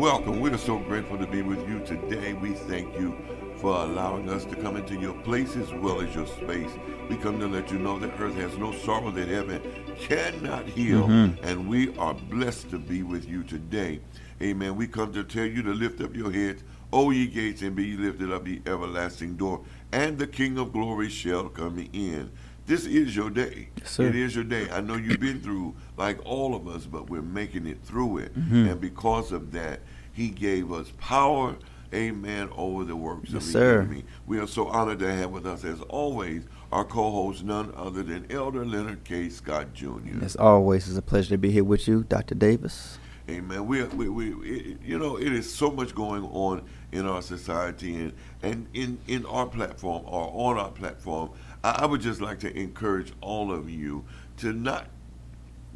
welcome. We're so grateful to be with you today. We thank you for allowing us to come into your place as well as your space. We come to let you know that earth has no sorrow that heaven cannot heal, mm-hmm. and we are blessed to be with you today. Amen. We come to tell you to lift up your heads, O ye gates, and be lifted up, ye everlasting door, and the King of glory shall come in. This is your day. Yes, it is your day. I know you've been through, like all of us, but we're making it through it. Mm-hmm. And because of that, He gave us power, amen, over the works yes, of the enemy. We are so honored to have with us, as always, our co-host, none other than Elder Leonard K. Scott Jr. As always, it's a pleasure to be here with you, Dr. Davis. Amen. We, we, we it, you know, it is so much going on in our society and, and in, in our platform or on our platform. I, would just like to encourage all of you to not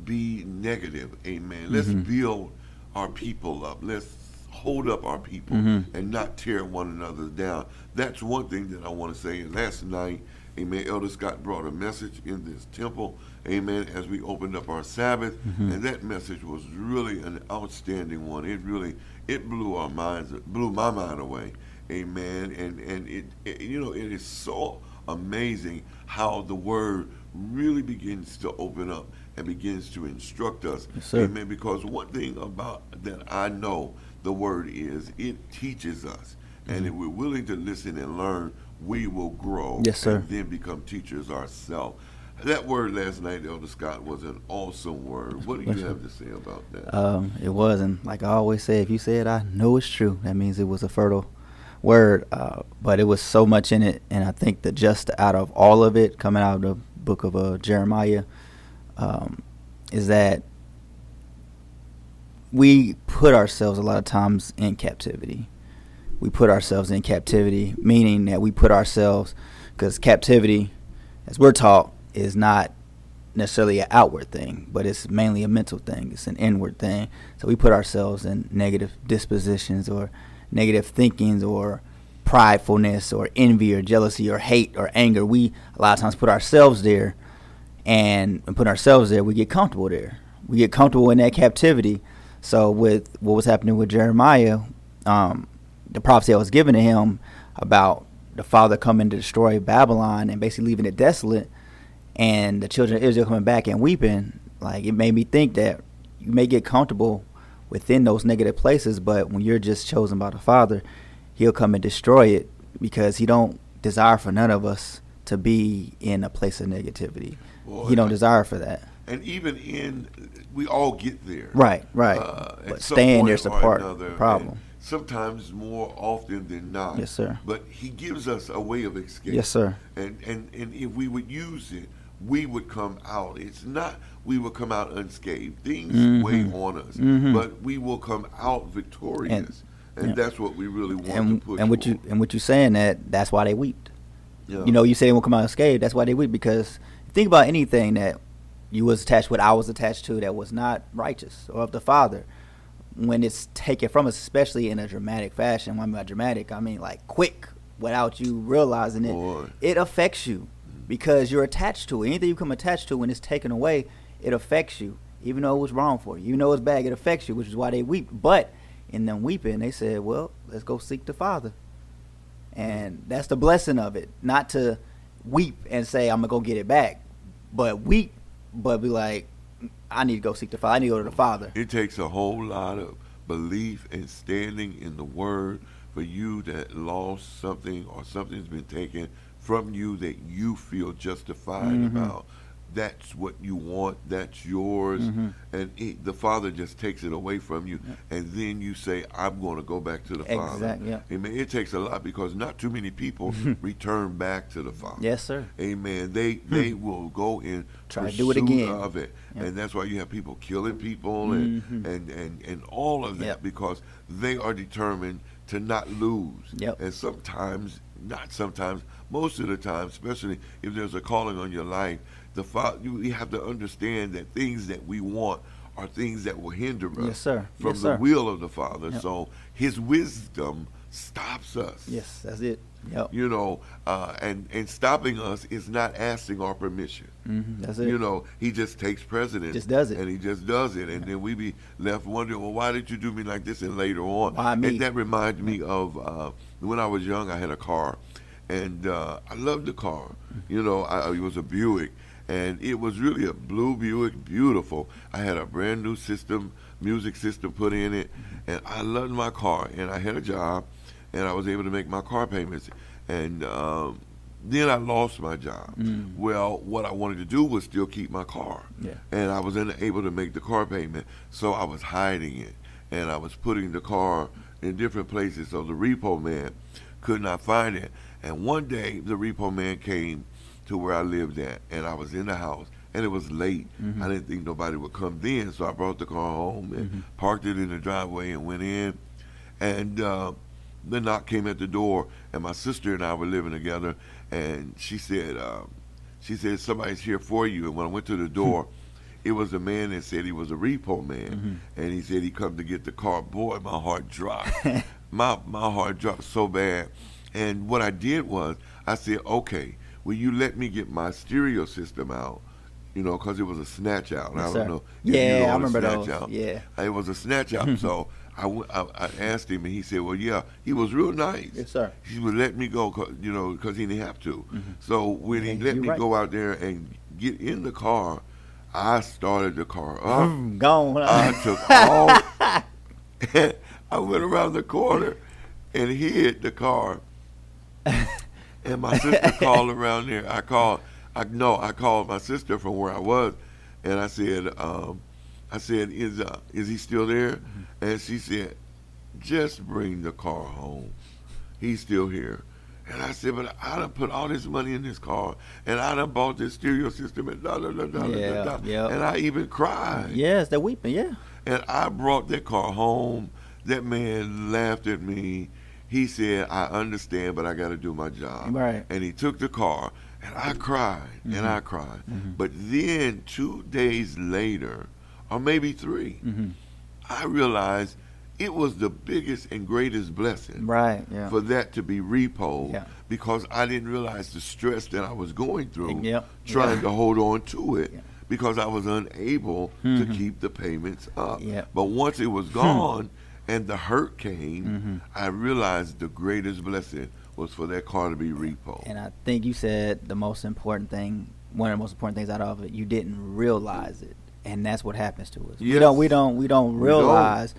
be negative. Amen. Let's mm-hmm. build our people up. Let's hold up our people mm-hmm. and not tear one another down. That's one thing that I want to say. And last night, Amen. Elder Scott brought a message in this temple, Amen, as we opened up our Sabbath, mm-hmm. and that message was really an outstanding one. It really it blew our minds, blew my mind away, Amen. And and it, it you know it is so amazing how the Word really begins to open up and begins to instruct us, yes, Amen. Because one thing about that I know the Word is it teaches us, mm-hmm. and if we're willing to listen and learn we will grow yes, sir. and then become teachers ourselves. That word last night, Elder Scott, was an awesome word. What do you have to say about that? Um, it was, and like I always say, if you say it, I know it's true. That means it was a fertile word. Uh, but it was so much in it, and I think that just out of all of it, coming out of the book of uh, Jeremiah, um, is that we put ourselves a lot of times in captivity we put ourselves in captivity, meaning that we put ourselves, because captivity, as we're taught, is not necessarily an outward thing, but it's mainly a mental thing. It's an inward thing. So we put ourselves in negative dispositions or negative thinkings or pridefulness or envy or jealousy or hate or anger. We a lot of times put ourselves there and, put ourselves there, we get comfortable there. We get comfortable in that captivity. So with what was happening with Jeremiah, um, the prophecy that was given to him about the father coming to destroy Babylon and basically leaving it desolate, and the children of Israel coming back and weeping, like it made me think that you may get comfortable within those negative places, but when you're just chosen by the Father, He'll come and destroy it because He don't desire for none of us to be in a place of negativity. Boy, he don't desire for that. And even in, we all get there. Right, right. Uh, but staying there's a part problem sometimes more often than not. Yes, sir. But he gives us a way of escape. Yes, sir. And and and if we would use it, we would come out. It's not we will come out unscathed. Things mm-hmm. weigh on us, mm-hmm. but we will come out victorious. And, and yeah. that's what we really want and, to push. And what for. you and what you're saying that that's why they weep. Yeah. You know, you say they won't come out unscathed. That's why they weep because think about anything that you was attached, what I was attached to, that was not righteous or of the Father when it's taken from us, especially in a dramatic fashion. When I mean by dramatic, I mean like quick, without you realizing it. Boy. It affects you because you're attached to it. Anything you become attached to, when it's taken away, it affects you. Even though it was wrong for you, you know it's bad. It affects you, which is why they weep. But in them weeping, they said, "Well, let's go seek the Father," and that's the blessing of it. Not to weep and say, "I'm gonna go get it back," but weep, but be like, I need to go seek the Father. I need to go to the Father. It takes a whole lot of belief and standing in the Word for you that lost something or something's been taken from you that you feel justified mm-hmm. about that's what you want, that's yours, mm-hmm. and it, the Father just takes it away from you, yeah. and then you say, "I'm going to go back to the Father." Yeah. Amen. It takes a lot because not too many people return back to the Father. Yes, sir. Amen. They hmm. they will go in try to do it again of it, yep. and that's why you have people killing people and mm-hmm. and, and and all of that yep. because they are determined to not lose. Yep. And sometimes, not sometimes, most of the time, especially if there's a calling on your life the father we have to understand that things that we want are things that will hinder us yes, sir. from yes, the will of the father yep. so his wisdom stops us. Yes, that's it. Yep. You know, uh, and and stopping us is not asking our permission. hmm That's it. You know, he just takes precedence. Just does it. And he just does it. And then we be left wondering, well, why did you do me like this? And later on. Why me? And that reminds me of uh, when I was young, I had a car. And uh, I loved the car. You know, I, it was a Buick. And it was really a blue Buick, beautiful. I had a brand new system, music system put in it. And I loved my car. And I had a job. And I was able to make my car payments. And um, then I lost my job. Mm. Well, what I wanted to do was still keep my car Yeah. and I was unable to make the car payment, so I was hiding it, and I was putting the car in different places, so the repo man could not find it. And one day, the repo man came to where I lived at, and I was in the house, and it was late. Mhm. I didn't think nobody would come then, so I brought the car home and parked it in the driveway and went in, and uh, the knock came at the door, and my sister and I were living together, and she said, um, she said somebody's here for you. And when I went to the door, it was a man that said he was a repo man, mm-hmm. and he said he come to get the car. Boy, my heart dropped. my my heart dropped so bad. And what I did was, I said, okay, will you let me get my stereo system out? You know, because it was a snatch out. I don't sir. know. if you Yeah, know I remember snatch those. out. Yeah. It was a snatch out. so I, w- I, I asked him, and he said, well, yeah, he was real nice. Yes, sir. He would let me go, you know, because he didn't have to. Mm-hmm. So when he let me right. go out there and get in the car, I started the car up. Mm, Gone. I took off. I went around the corner and hid the car. And my sister called around there. I called. I no, I called my sister from where I was, and I said, um, I said, is uh, is he still there? And she said, just bring the car home. He's still here. And I said, but I done put all this money in this car, and I done bought this stereo system, and da da da da da Yeah, da. da. yeah. And I even cried. yes, they're weeping. Yeah. And I brought that car home. That man laughed at me. He said, I understand, but I got to do my job. Right. And he took the car, and I cried, and I cried. But then two days later, or maybe 3 Mhm. I realized it was the biggest and greatest blessing Right. Yeah. for that to be repoed Yeah. because I didn't realize the stress that I was going through Yep. trying Yeah. to hold on to it because I was unable to Mhm. keep the payments up. Yep. But once it was gone and the hurt came, Mhm. I realized the greatest blessing was for that car to be repoed. And I think you said the most important thing, one of the most important things out of it, you didn't realize it, and that's what happens to us. We Yes. don't, we don't, we don't We don't.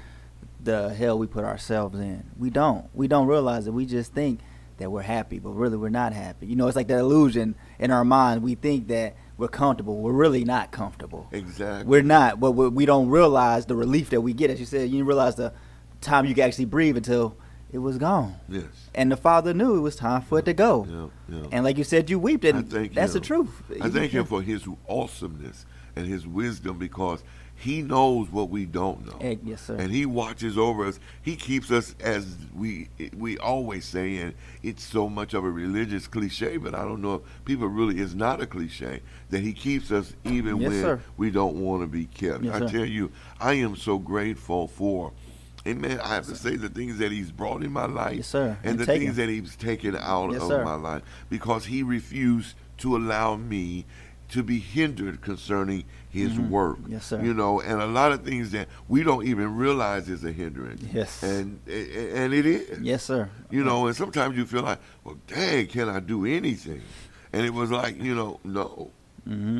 The hell we put ourselves in. We don't, we don't realize it. We just think that we're happy, but really we're not happy. You know, it's like that illusion in our mind. We think that we're comfortable. We're really not comfortable. exactly. We're not, but we don't realize the relief that we get. As you said, you didn't realize the time you could actually breathe until it was gone. yes. And the father knew it was time for it to go. Yeah, yeah. And like you said, you wept, I and that's the truth. I thank him for his awesomeness and his wisdom because he knows what we don't know. Eh, yes, sir. And he watches over us. He keeps us as we we always say, and it's so much of a religious cliche, but I don't know if people really it's not a cliche that he keeps us even Yes, when sir. we don't want to be kept. Yes, I sir. tell you, I am so grateful for. Amen. I have to say the things that He's brought in my life, Yes, sir. and And the taken. things that He's taken out Yes, of sir. my life, because He refused to allow me to be hindered concerning His Mhm. work. Yes, sir. You know, and a lot of things that we don't even realize is a hindrance. Yes. And and it is. yes, sir. You know, and sometimes you feel like, well, dang, can I do anything? And it was like, you know, no. Mm-hmm.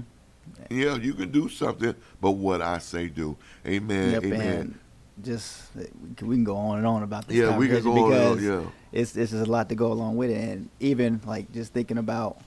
Yeah, you can do something, but what I say do. Amen. Yep, Amen. just we can, go on and on about this. Yeah, we can go on and on, because yeah. It's it's just a lot to go along with it, and even like just thinking about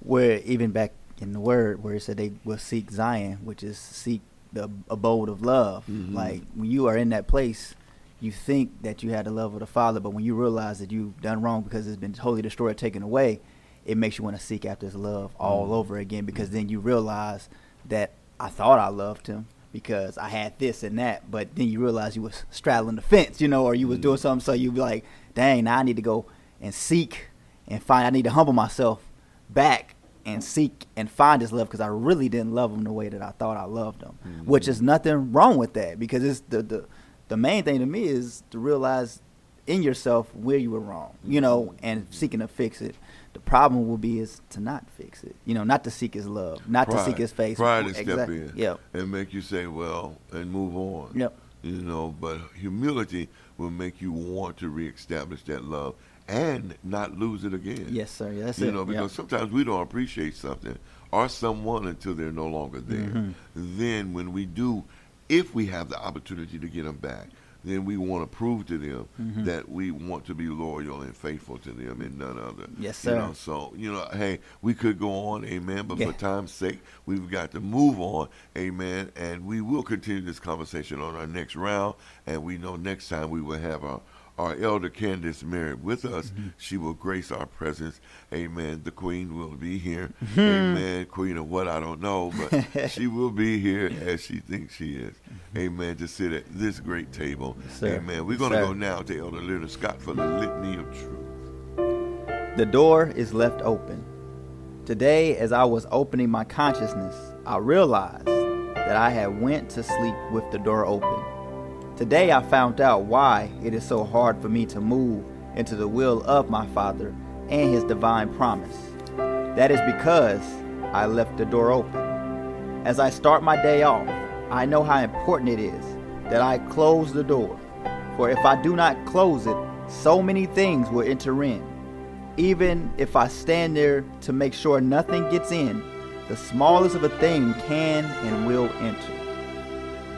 where even back in the word where it said they will seek Zion, which is seek the abode of love. Mhm. Like when you are in that place, you think that you had the love of the Father, but when you realize that you've done wrong because it's been totally destroyed, taken away, it makes you want to seek after His love all Mhm. over again. Because then you realize that I thought I loved Him because I had this and that, but then you realize you was straddling the fence, you know, or you was doing something. So you be like, dang, now I need to go and seek and find. I need to humble myself back and seek and find His love because I really didn't love Him the way that I thought I loved Him. Which Mhm. is nothing wrong with that because it's the the the main thing to me is to realize in yourself where you were wrong, you know, and seeking to fix it. The problem will be is to not fix it, you know, not to seek His love, not Pride. to seek His face. Pride to step in Yep. and make you say, well, and move on. Yep. You know, but humility will make you want to reestablish that love and not lose it again. Yes, sir. That's you it. know, Yep. because sometimes we don't appreciate something or someone until they're no longer there. Mm-hmm. Then, when we do, if we have the opportunity to get them back, then we want to prove to them Mm-hmm. that we want to be loyal and faithful to them and none other. Yes, You sir. know, so you know, hey, we could go on, amen. But Yeah. for time's sake, we've got to move on, amen. And we will continue this conversation on our next round. And we know next time we will have our our elder Candace Mary with us. Mm-hmm. She will grace our presence, amen. The Queen will be here, Mm-hmm. amen. Queen of what I don't know, but she will be here as she thinks she is, amen. To sit at this great table, Mm-hmm. Yes, amen. We're going to go now to Elder Leonard Scott for the litany of truth. The door is left open. Today, as I was opening my consciousness, I realized that I had went to sleep with the door open. Today, I found out why it is so hard for me to move into the will of my Father and His divine promise. That is because I left the door open. As I start my day off, I know how important it is that I close the door. For if I do not close it, so many things will enter in. Even if I stand there to make sure nothing gets in, the smallest of a thing can and will enter.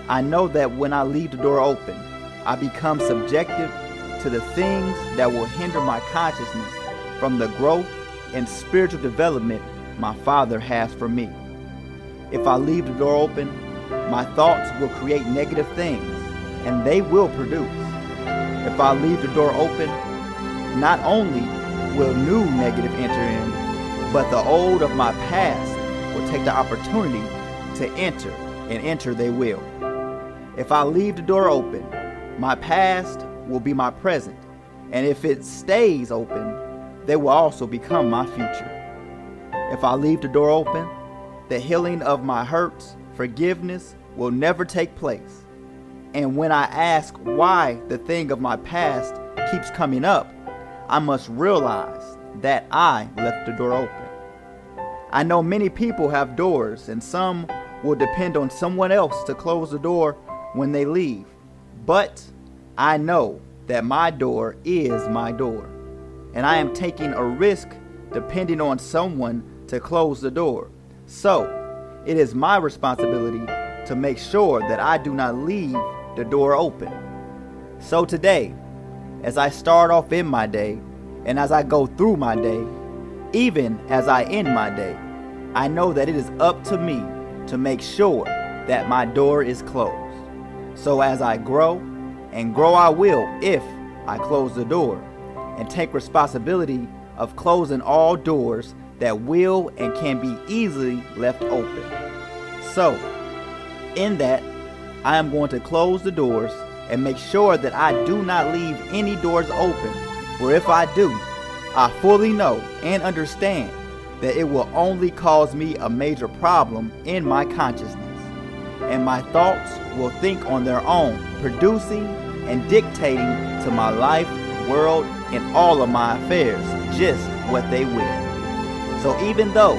I know that when I leave the door open, I become subjective to the things that will hinder my consciousness from the growth and spiritual development my Father has for me. If I leave the door open, my thoughts will create negative things, and they will produce. If I leave the door open, not only will new negative enter in, but the old of my past will take the opportunity to enter, and enter they will. If I leave the door open, my past will be my present, and if it stays open, they will also become my future. If I leave the door open, the healing of my hurts, forgiveness will never take place. And when I ask why the thing of my past keeps coming up, I must realize that I left the door open. I know many people have doors, and some will depend on someone else to close the door when they leave. But I know that my door is my door, and I am taking a risk depending on someone to close the door. So, it is my responsibility to make sure that I do not leave the door open. So, today, as I start off in my day, and as I go through my day, even as I end my day, I know that it is up to me to make sure that my door is closed. So as I grow, and grow I will if I close the door, and take responsibility of closing all doors that will and can be easily left open. So, in that, I am going to close the doors and make sure that I do not leave any doors open. For if I do, I fully know and understand that it will only cause me a major problem in my consciousness. And my thoughts will think on their own, producing and dictating to my life, world, and all of my affairs just what they will. So even though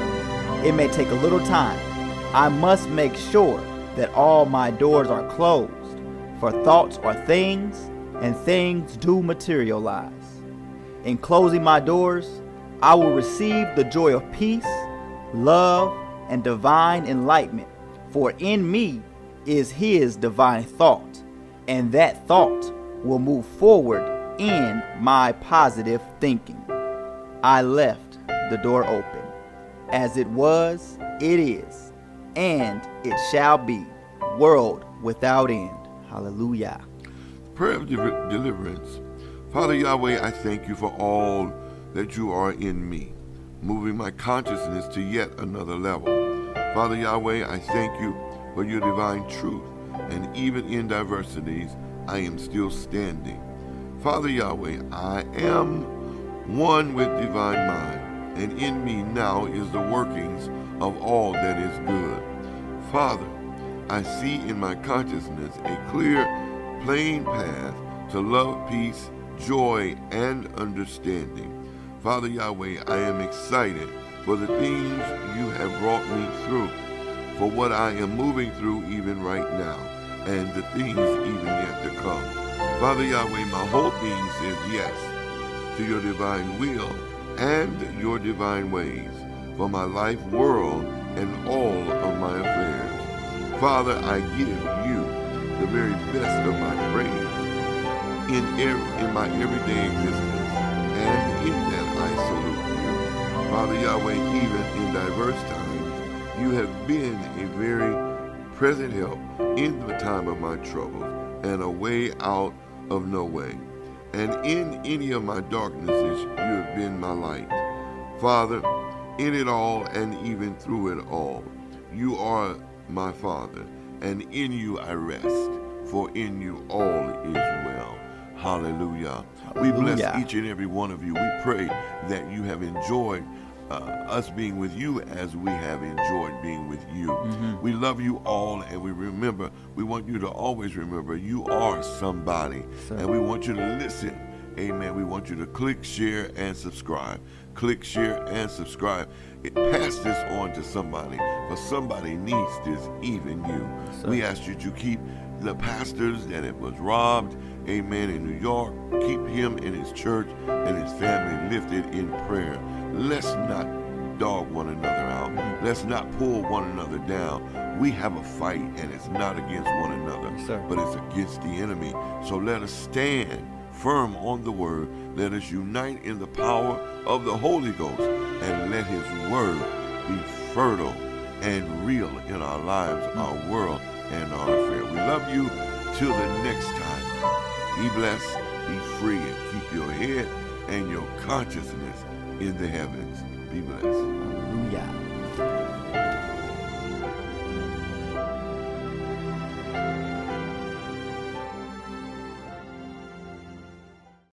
it may take a little time, I must make sure that all my doors are closed, for thoughts are things, and things do materialize. In closing my doors, I will receive the joy of peace, love, and divine enlightenment, for in me is His divine thought, and that thought will move forward in my positive thinking. I left the door open. As it was, it is, and it shall be, world without end. Hallelujah. Prayer of deliverance. Father Yahweh, I thank you for all that you are in me, moving my consciousness to yet another level. Father Yahweh, I thank you for your divine truth, and even in diversities, I am still standing. Father Yahweh, I am one with divine mind, and in me now is the workings of all that is good. Father, I see in my consciousness a clear, plain path to love, peace, joy, and understanding. Father Yahweh, I am excited for the things you have brought me through, for what I am moving through even right now, and the things even yet to come. Father Yahweh, my whole being says yes to your divine will and your divine ways for my life, world, and all of my affairs. Father, I give you the very best of my praise in, every, in my everyday existence, and in that I salute you. Father Yahweh, even in diverse times, you have been a very present help in the time of my troubles and a way out of no way. And in any of my darknesses, you have been my light. Father, in it all and even through it all, you are my Father, and in you I rest, for in you all is well. Hallelujah. We bless each and every one of you. We pray that you have enjoyed uh, us being with you as we have enjoyed being with you. We love you all, and we remember, we want you to always remember you are somebody, Sir. and we want you to listen. Amen. We want you to click, share, and subscribe. Click, share, and subscribe. It, pass this on to somebody, for somebody needs this, even you. Sir. We ask you to keep the pastors that it was robbed, amen, in New York. Keep him and his church and his family lifted in prayer. Let's not dog one another out. Let's not pull one another down. We have a fight, and it's not against one another, Sir. but it's against the enemy. So let us stand firm on the word. Let us unite in the power of the Holy Ghost, and let his word be fertile and real in our lives, our world, and our affair. We love you till the next time. Be blessed, be free, and keep your head and your consciousness in the heavens. Be blessed. Hallelujah.